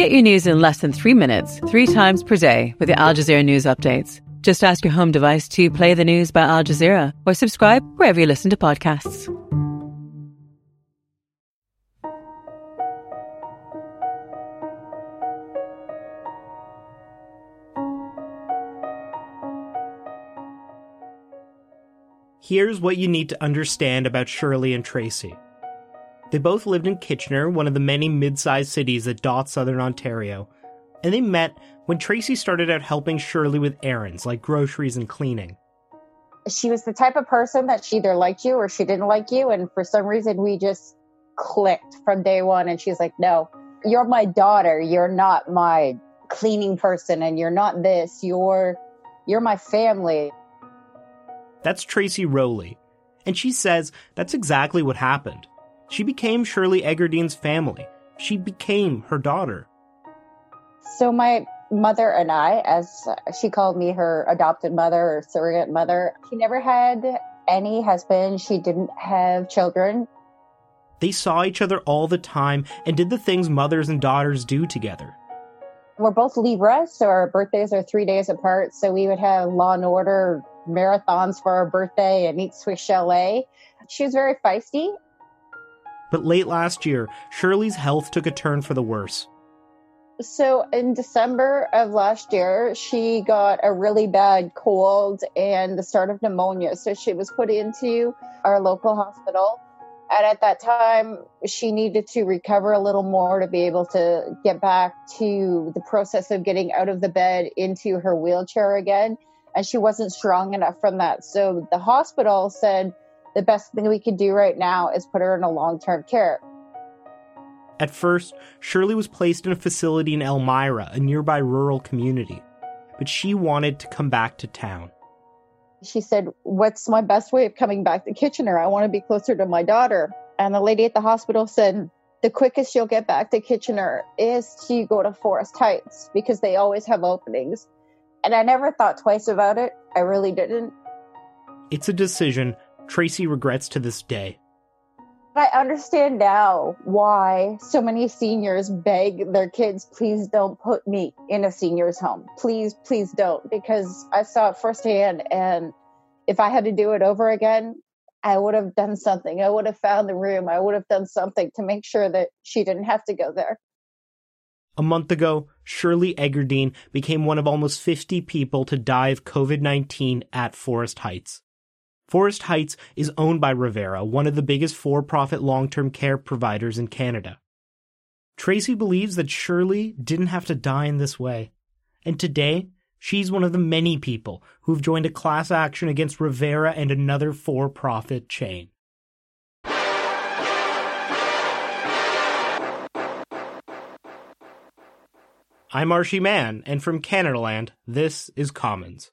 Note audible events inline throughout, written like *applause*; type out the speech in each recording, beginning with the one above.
Get your news in less than three minutes, three times per day with the Al Jazeera News Updates. Just ask your home device to play the news by Al Jazeera or subscribe wherever you listen to podcasts. Here's what you need to understand about Shirley and Tracy. They both lived in Kitchener, one of the many mid sized cities that dot southern Ontario, and they met when Tracy started out helping Shirley with errands like groceries and cleaning. She was the type of person that she either liked you or she didn't like you, and for some reason we just clicked from day one. And she's like, No, you're my daughter. You're not my cleaning person, and you're not this. You're you're my family. That's Tracy Rowley, and she says that's exactly what happened. She became Shirley Egerdine's family. She became her daughter. So my mother and I, as she called me her adopted mother or surrogate mother, she never had any husband. She didn't have children. They saw each other all the time and did the things mothers and daughters do together. We're both Libra, so our birthdays are three days apart. So we would have Law and Order marathons for our birthday and eat Swiss chalet. She was very feisty but late last year, Shirley's health took a turn for the worse. So, in December of last year, she got a really bad cold and the start of pneumonia. So, she was put into our local hospital. And at that time, she needed to recover a little more to be able to get back to the process of getting out of the bed into her wheelchair again. And she wasn't strong enough from that. So, the hospital said, the best thing we could do right now is put her in a long term care. At first, Shirley was placed in a facility in Elmira, a nearby rural community, but she wanted to come back to town. She said, What's my best way of coming back to Kitchener? I want to be closer to my daughter. And the lady at the hospital said, The quickest you'll get back to Kitchener is to go to Forest Heights because they always have openings. And I never thought twice about it. I really didn't. It's a decision Tracy regrets to this day. I understand now why so many seniors beg their kids, please don't put me in a senior's home. Please, please don't, because I saw it firsthand. And if I had to do it over again, I would have done something. I would have found the room. I would have done something to make sure that she didn't have to go there. A month ago, Shirley Egerdine became one of almost 50 people to die of COVID 19 at Forest Heights. Forest Heights is owned by Revera, one of the biggest for profit long term care providers in Canada. Tracy believes that Shirley didn't have to die in this way. And today, she's one of the many people who've joined a class action against Revera and another for profit chain. I'm Arshy Mann, and from Canadaland, this is Commons.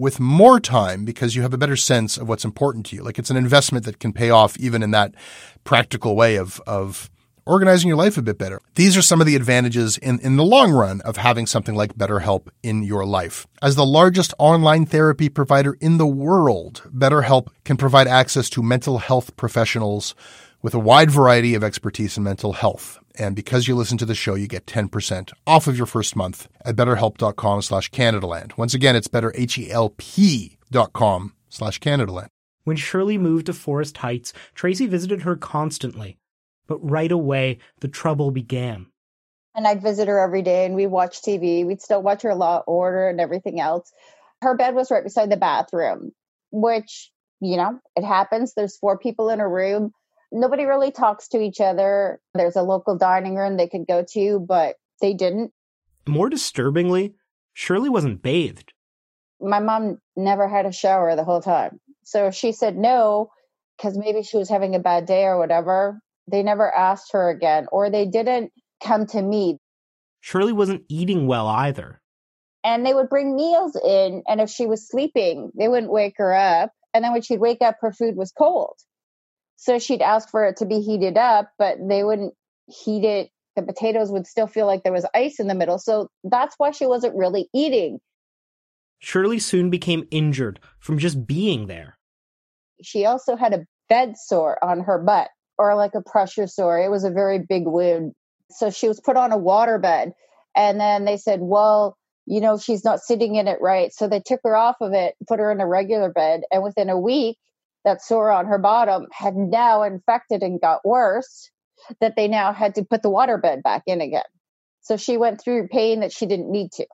with more time because you have a better sense of what's important to you. Like it's an investment that can pay off even in that practical way of, of organizing your life a bit better. These are some of the advantages in, in the long run of having something like BetterHelp in your life. As the largest online therapy provider in the world, BetterHelp can provide access to mental health professionals with a wide variety of expertise in mental health. And because you listen to the show, you get 10% off of your first month at betterhelp.com slash Canadaland. Once again, it's betterhelp.com slash Canadaland. When Shirley moved to Forest Heights, Tracy visited her constantly. But right away, the trouble began. And I'd visit her every day and we'd watch TV. We'd still watch her Law Order and everything else. Her bed was right beside the bathroom, which, you know, it happens. There's four people in a room nobody really talks to each other. There's a local dining room they could go to, but they didn't. More disturbingly, Shirley wasn't bathed. My mom never had a shower the whole time. So she said no, because maybe she was having a bad day or whatever. They never asked her again, or they didn't come to me. Shirley wasn't eating well either. And they would bring meals in, and if she was sleeping, they wouldn't wake her up. And then when she'd wake up, her food was cold. So she'd ask for it to be heated up, but they wouldn't heat it. The potatoes would still feel like there was ice in the middle. So that's why she wasn't really eating. Shirley soon became injured from just being there. She also had a bed sore on her butt or like a pressure sore. It was a very big wound. So she was put on a water bed. And then they said, well, you know, she's not sitting in it right. So they took her off of it, put her in a regular bed. And within a week, that sore on her bottom had now infected and got worse that they now had to put the water bed back in again. So she went through pain that she didn't need to.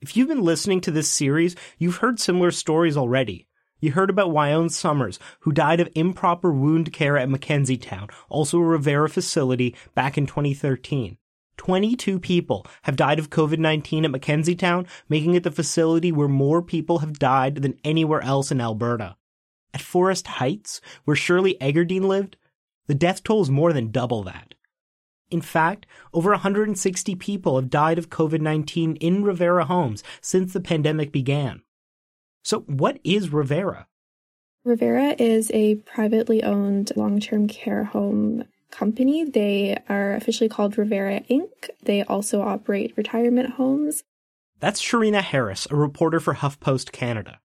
If you've been listening to this series, you've heard similar stories already. You heard about Wionne Summers, who died of improper wound care at McKenzie Towne, also a Revera facility, back in 2013. 22 people have died of COVID-19 at McKenzie Towne, making it the facility where more people have died than anywhere else in Alberta. At Forest Heights, where Shirley Egerdeen lived, the death toll is more than double that. In fact, over 160 people have died of COVID-19 in Revera homes since the pandemic began. So what is Revera? Revera is a privately owned long-term care home company. They are officially called Revera Inc. They also operate retirement homes. That's Sherina Harris, a reporter for HuffPost Canada.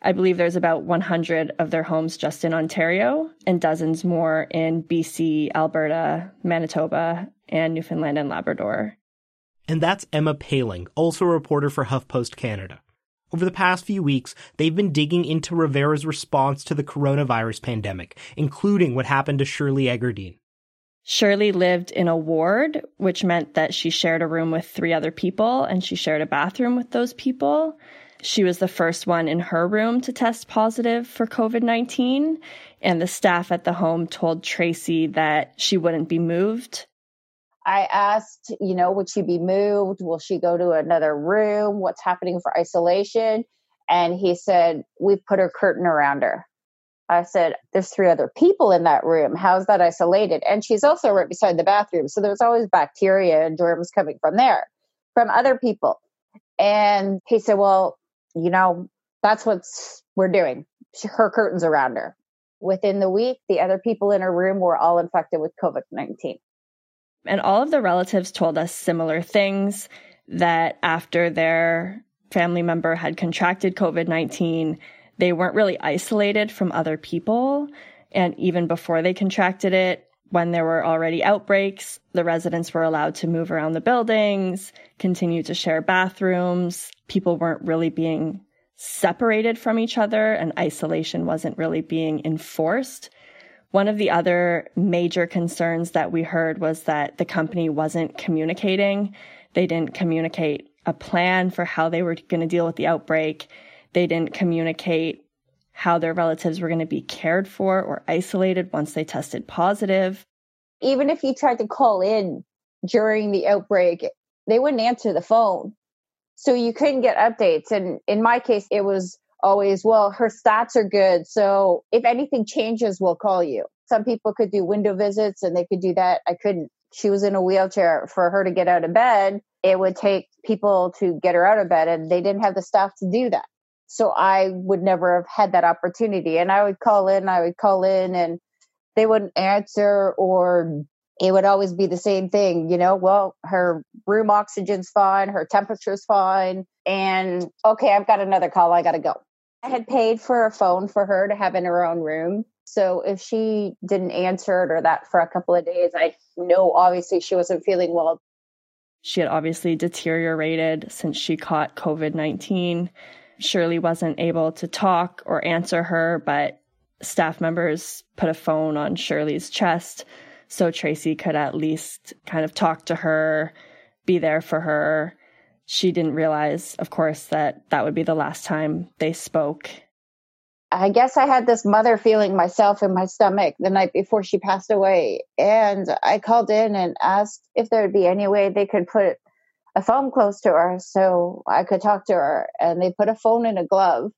I believe there's about 100 of their homes just in Ontario and dozens more in BC, Alberta, Manitoba, and Newfoundland and Labrador. And that's Emma Paling, also a reporter for HuffPost Canada. Over the past few weeks, they've been digging into Revera's response to the coronavirus pandemic, including what happened to Shirley Egerdeen. Shirley lived in a ward, which meant that she shared a room with three other people and she shared a bathroom with those people. She was the first one in her room to test positive for COVID 19, and the staff at the home told Tracy that she wouldn't be moved. I asked, you know, would she be moved? Will she go to another room? What's happening for isolation? And he said, We've put a curtain around her. I said, There's three other people in that room. How's that isolated? And she's also right beside the bathroom. So there's always bacteria and germs coming from there, from other people. And he said, Well, you know, that's what we're doing. Her curtains around her. Within the week, the other people in her room were all infected with COVID 19. And all of the relatives told us similar things that after their family member had contracted COVID 19, they weren't really isolated from other people. And even before they contracted it, when there were already outbreaks, the residents were allowed to move around the buildings, continue to share bathrooms. People weren't really being separated from each other and isolation wasn't really being enforced. One of the other major concerns that we heard was that the company wasn't communicating. They didn't communicate a plan for how they were going to deal with the outbreak. They didn't communicate how their relatives were going to be cared for or isolated once they tested positive. Even if you tried to call in during the outbreak, they wouldn't answer the phone. So you couldn't get updates. And in my case, it was always, well, her stats are good. So if anything changes, we'll call you. Some people could do window visits and they could do that. I couldn't. She was in a wheelchair. For her to get out of bed, it would take people to get her out of bed, and they didn't have the staff to do that. So I would never have had that opportunity. And I would call in, I would call in, and they wouldn't answer, or it would always be the same thing, you know, well, her room oxygen's fine, her temperature's fine. And okay, I've got another call, I got to go. I had paid for a phone for her to have in her own room. So if she didn't answer it or that for a couple of days, I know obviously she wasn't feeling well. She had obviously deteriorated since she caught COVID 19. Shirley wasn't able to talk or answer her, but staff members put a phone on Shirley's chest so Tracy could at least kind of talk to her, be there for her. She didn't realize, of course, that that would be the last time they spoke. I guess I had this mother feeling myself in my stomach the night before she passed away. And I called in and asked if there would be any way they could put a phone close to her so I could talk to her. And they put a phone in a glove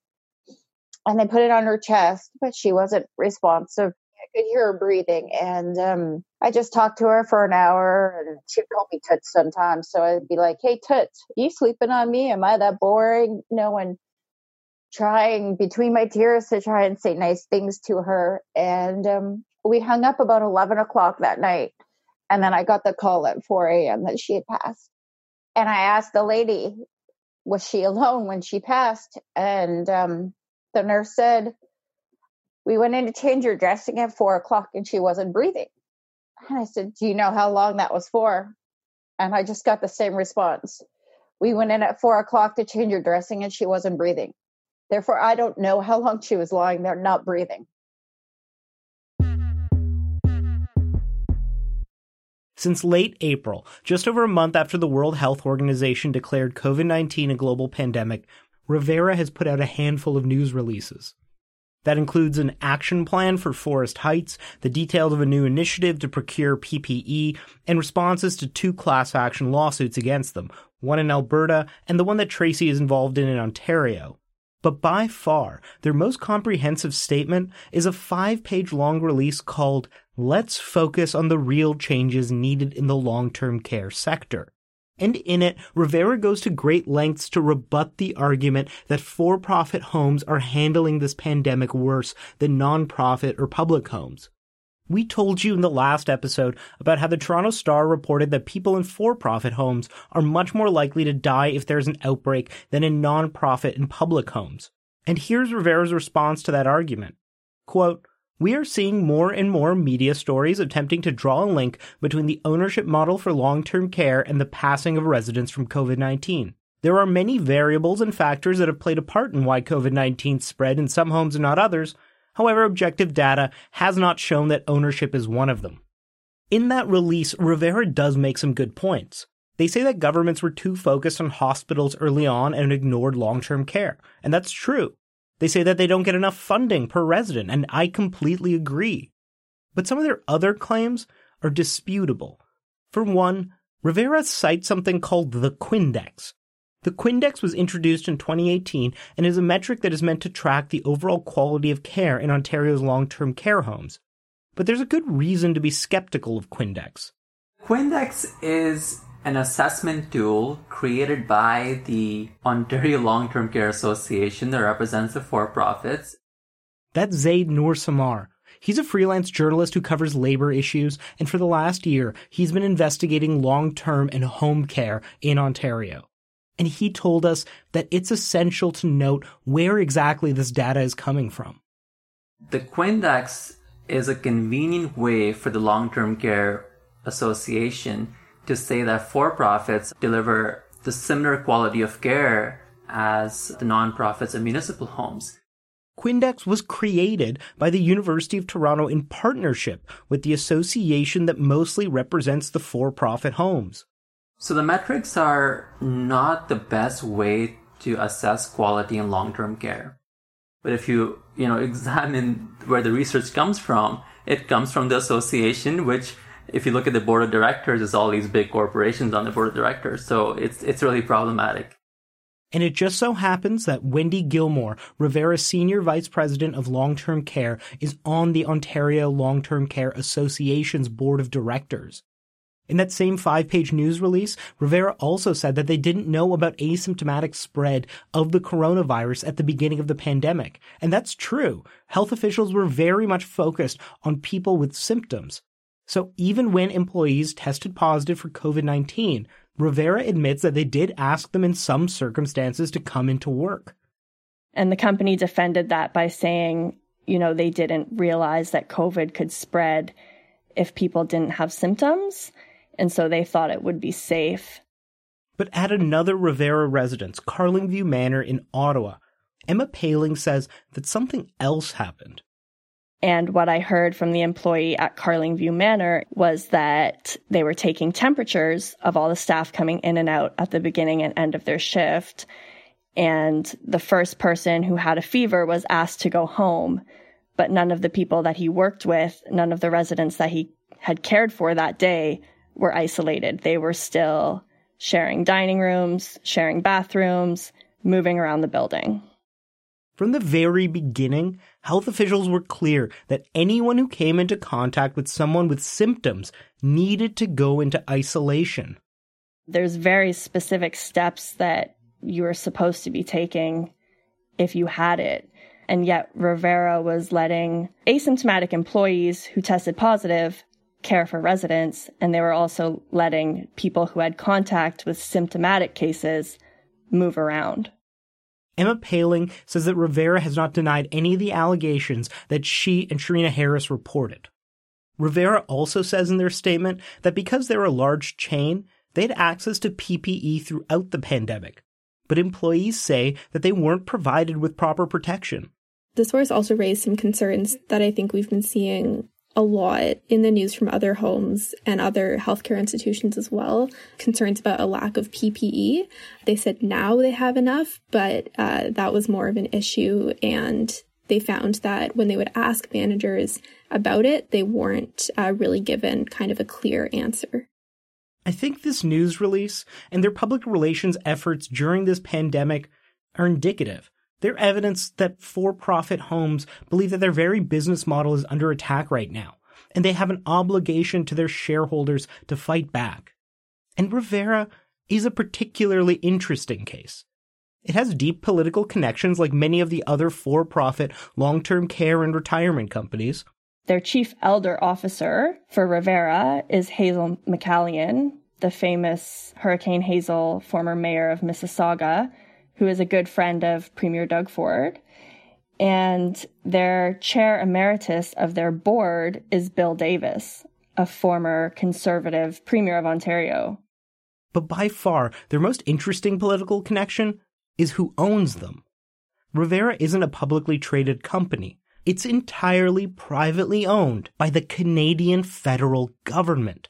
and they put it on her chest, but she wasn't responsive. Could hear her breathing. And um, I just talked to her for an hour and she'd call me Toots sometimes. So I'd be like, hey, Toots, you sleeping on me? Am I that boring? You know, and trying between my tears to try and say nice things to her. And um, we hung up about 11 o'clock that night. And then I got the call at 4 a.m. that she had passed. And I asked the lady, was she alone when she passed? And um, the nurse said, we went in to change her dressing at four o'clock and she wasn't breathing. And I said, Do you know how long that was for? And I just got the same response. We went in at four o'clock to change her dressing and she wasn't breathing. Therefore, I don't know how long she was lying there not breathing. Since late April, just over a month after the World Health Organization declared COVID 19 a global pandemic, Revera has put out a handful of news releases. That includes an action plan for Forest Heights, the details of a new initiative to procure PPE, and responses to two class action lawsuits against them, one in Alberta and the one that Tracy is involved in in Ontario. But by far, their most comprehensive statement is a five page long release called Let's Focus on the Real Changes Needed in the Long Term Care Sector and in it, Revera goes to great lengths to rebut the argument that for-profit homes are handling this pandemic worse than non-profit or public homes. We told you in the last episode about how the Toronto Star reported that people in for-profit homes are much more likely to die if there's an outbreak than in non-profit and public homes. And here's Revera's response to that argument. Quote, we are seeing more and more media stories attempting to draw a link between the ownership model for long term care and the passing of residents from COVID 19. There are many variables and factors that have played a part in why COVID 19 spread in some homes and not others. However, objective data has not shown that ownership is one of them. In that release, Revera does make some good points. They say that governments were too focused on hospitals early on and ignored long term care. And that's true. They say that they don't get enough funding per resident, and I completely agree. But some of their other claims are disputable. For one, Revera cites something called the Quindex. The Quindex was introduced in 2018 and is a metric that is meant to track the overall quality of care in Ontario's long term care homes. But there's a good reason to be skeptical of Quindex. Quindex is an assessment tool created by the Ontario Long Term Care Association that represents the for profits. That's Zaid Noorsumar. He's a freelance journalist who covers labor issues, and for the last year, he's been investigating long term and home care in Ontario. And he told us that it's essential to note where exactly this data is coming from. The Quindex is a convenient way for the Long Term Care Association to say that for profits deliver the similar quality of care as the nonprofits and municipal homes. Quindex was created by the University of Toronto in partnership with the association that mostly represents the for profit homes. So the metrics are not the best way to assess quality in long term care. But if you, you know, *laughs* examine where the research comes from, it comes from the association, which if you look at the board of directors, there's all these big corporations on the board of directors. So it's it's really problematic. And it just so happens that Wendy Gilmore, Revera's Senior Vice President of Long Term Care, is on the Ontario Long Term Care Association's board of directors. In that same five page news release, Revera also said that they didn't know about asymptomatic spread of the coronavirus at the beginning of the pandemic. And that's true. Health officials were very much focused on people with symptoms. So even when employees tested positive for COVID 19, Revera admits that they did ask them in some circumstances to come into work. And the company defended that by saying, you know, they didn't realize that COVID could spread if people didn't have symptoms. And so they thought it would be safe. But at another Revera residence, Carlingview Manor in Ottawa, Emma Paling says that something else happened. And what I heard from the employee at Carlingview Manor was that they were taking temperatures of all the staff coming in and out at the beginning and end of their shift. And the first person who had a fever was asked to go home, but none of the people that he worked with, none of the residents that he had cared for that day were isolated. They were still sharing dining rooms, sharing bathrooms, moving around the building. From the very beginning, health officials were clear that anyone who came into contact with someone with symptoms needed to go into isolation. There's very specific steps that you were supposed to be taking if you had it. And yet Revera was letting asymptomatic employees who tested positive care for residents, and they were also letting people who had contact with symptomatic cases move around. Emma Paling says that Revera has not denied any of the allegations that she and Sherina Harris reported. Revera also says in their statement that because they're a large chain, they had access to PPE throughout the pandemic. But employees say that they weren't provided with proper protection. The source also raised some concerns that I think we've been seeing a lot in the news from other homes and other healthcare institutions as well. Concerns about a lack of PPE. They said now they have enough, but uh, that was more of an issue. And they found that when they would ask managers about it, they weren't uh, really given kind of a clear answer. I think this news release and their public relations efforts during this pandemic are indicative they're evidence that for profit homes believe that their very business model is under attack right now, and they have an obligation to their shareholders to fight back. And Revera is a particularly interesting case. It has deep political connections like many of the other for profit long term care and retirement companies. Their chief elder officer for Revera is Hazel McCallion, the famous Hurricane Hazel former mayor of Mississauga, who is a good friend of Premier Doug Ford. And their chair emeritus of their board is Bill Davis, a former conservative Premier of Ontario. But by far, their most interesting political connection is who owns them. Revera isn't a publicly traded company. It's entirely privately owned by the Canadian federal government.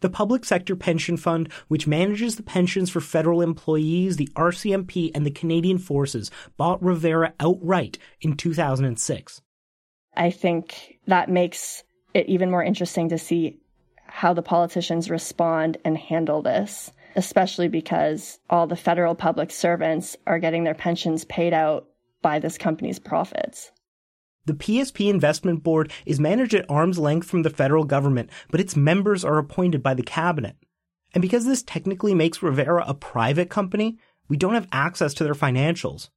The Public Sector Pension Fund, which manages the pensions for federal employees, the RCMP, and the Canadian Forces, bought Revera outright in 2006. I think that makes it even more interesting to see how the politicians respond and handle this, especially because all the federal public servants are getting their pensions paid out by this company's profits. The PSP Investment Board is managed at arm's length from the federal government, but its members are appointed by the cabinet. And because this technically makes Revera a private company, we don't have access to their financials.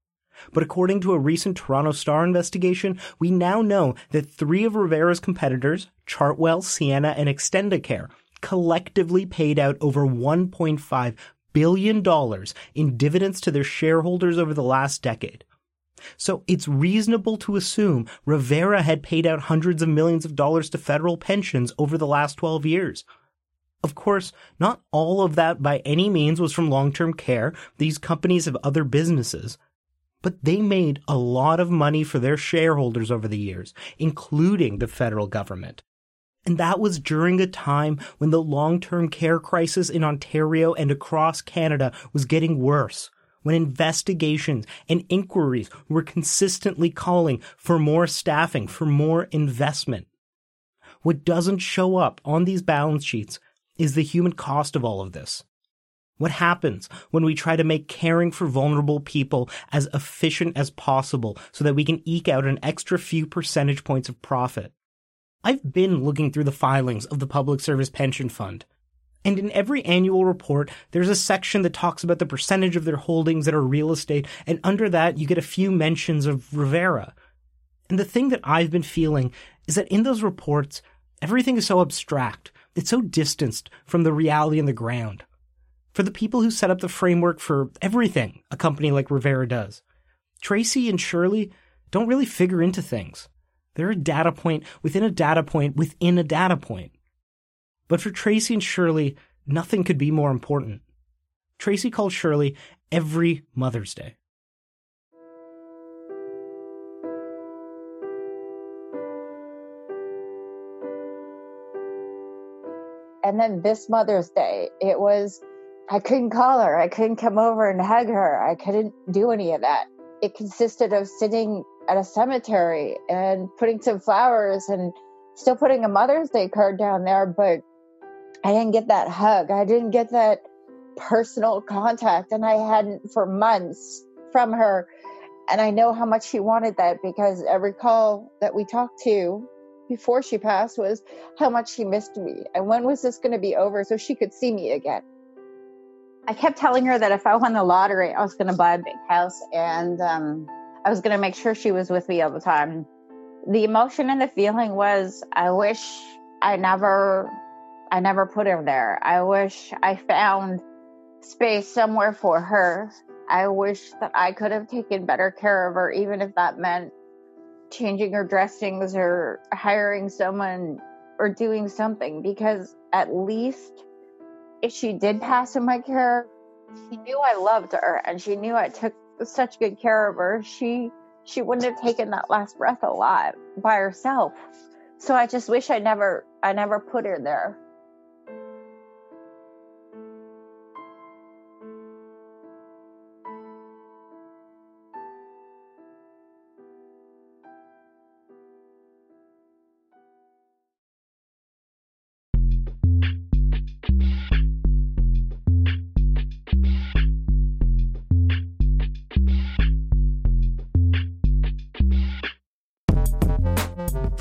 But according to a recent Toronto Star investigation, we now know that three of Revera's competitors, Chartwell, Sienna, and Extendicare, collectively paid out over $1.5 billion in dividends to their shareholders over the last decade. So it's reasonable to assume Revera had paid out hundreds of millions of dollars to federal pensions over the last 12 years. Of course, not all of that by any means was from long-term care. These companies have other businesses. But they made a lot of money for their shareholders over the years, including the federal government. And that was during a time when the long-term care crisis in Ontario and across Canada was getting worse when investigations and inquiries were consistently calling for more staffing, for more investment. What doesn't show up on these balance sheets is the human cost of all of this. What happens when we try to make caring for vulnerable people as efficient as possible so that we can eke out an extra few percentage points of profit? I've been looking through the filings of the Public Service Pension Fund, and in every annual report, there's a section that talks about the percentage of their holdings that are real estate. And under that, you get a few mentions of Revera. And the thing that I've been feeling is that in those reports, everything is so abstract. It's so distanced from the reality on the ground. For the people who set up the framework for everything a company like Revera does, Tracy and Shirley don't really figure into things. They're a data point within a data point within a data point. But for Tracy and Shirley, nothing could be more important. Tracy called Shirley every Mother's Day. And then this Mother's Day, it was, I couldn't call her. I couldn't come over and hug her. I couldn't do any of that. It consisted of sitting at a cemetery and putting some flowers and still putting a Mother's Day card down there, but I didn't get that hug. I didn't get that personal contact, and I hadn't for months from her. And I know how much she wanted that because every call that we talked to before she passed was how much she missed me and when was this going to be over so she could see me again. I kept telling her that if I won the lottery, I was going to buy a big house and um, I was going to make sure she was with me all the time. The emotion and the feeling was I wish I never I never put her there. I wish I found space somewhere for her. I wish that I could have taken better care of her even if that meant changing her dressings or hiring someone or doing something because at least if she did pass in my care, she knew I loved her and she knew I took such good care of her. She she wouldn't have taken that last breath alive by herself. So I just wish I never I never put her there.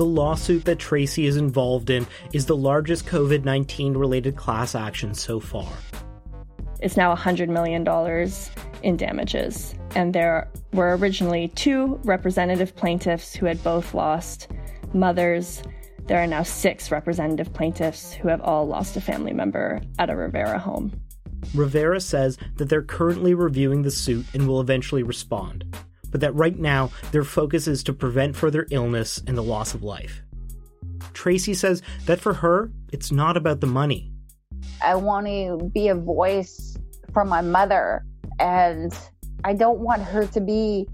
The lawsuit that Tracy is involved in is the largest COVID 19 related class action so far. It's now $100 million in damages. And there were originally two representative plaintiffs who had both lost mothers. There are now six representative plaintiffs who have all lost a family member at a Revera home. Revera says that they're currently reviewing the suit and will eventually respond but that right now their focus is to prevent further illness and the loss of life. Tracy says that for her, it's not about the money. I want to be a voice for my mother, and I don't want her to be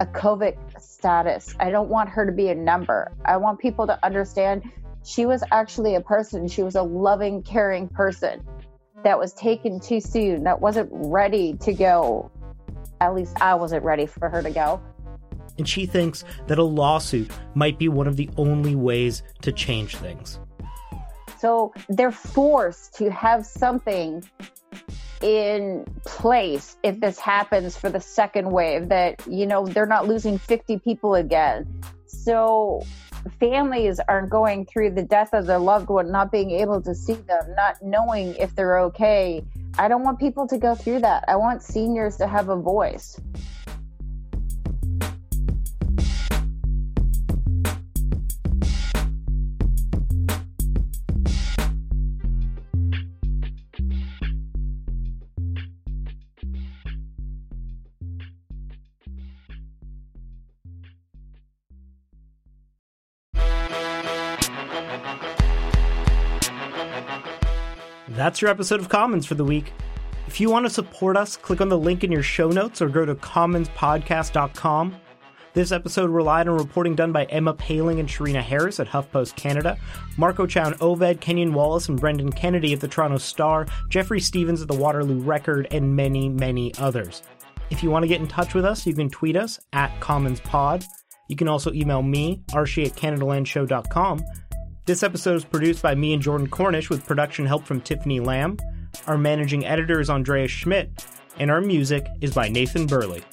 a COVID status. I don't want her to be a number. I want people to understand she was actually a person. She was a loving, caring person that was taken too soon, that wasn't ready to go at least I wasn't ready for her to go. And she thinks that a lawsuit might be one of the only ways to change things. So they're forced to have something in place if this happens for the second wave that, you know, they're not losing 50 people again. So families aren't going through the death of their loved one, not being able to see them, not knowing if they're okay, I don't want people to go through that. I want seniors to have a voice. That's your episode of Commons for the week. If you want to support us, click on the link in your show notes or go to commonspodcast.com. This episode relied on reporting done by Emma Paling and Sherina Harris at HuffPost Canada, Marco Chown Oved, Kenyon Wallace and Brendan Kennedy at the Toronto Star, Jeffrey Stevens at the Waterloo Record, and many, many others. If you want to get in touch with us, you can tweet us at CommonsPod. You can also email me, archie at CanadaLandShow.com, this episode is produced by me and Jordan Cornish with production help from Tiffany Lamb. Our managing editor is Andreas Schmidt, and our music is by Nathan Burley.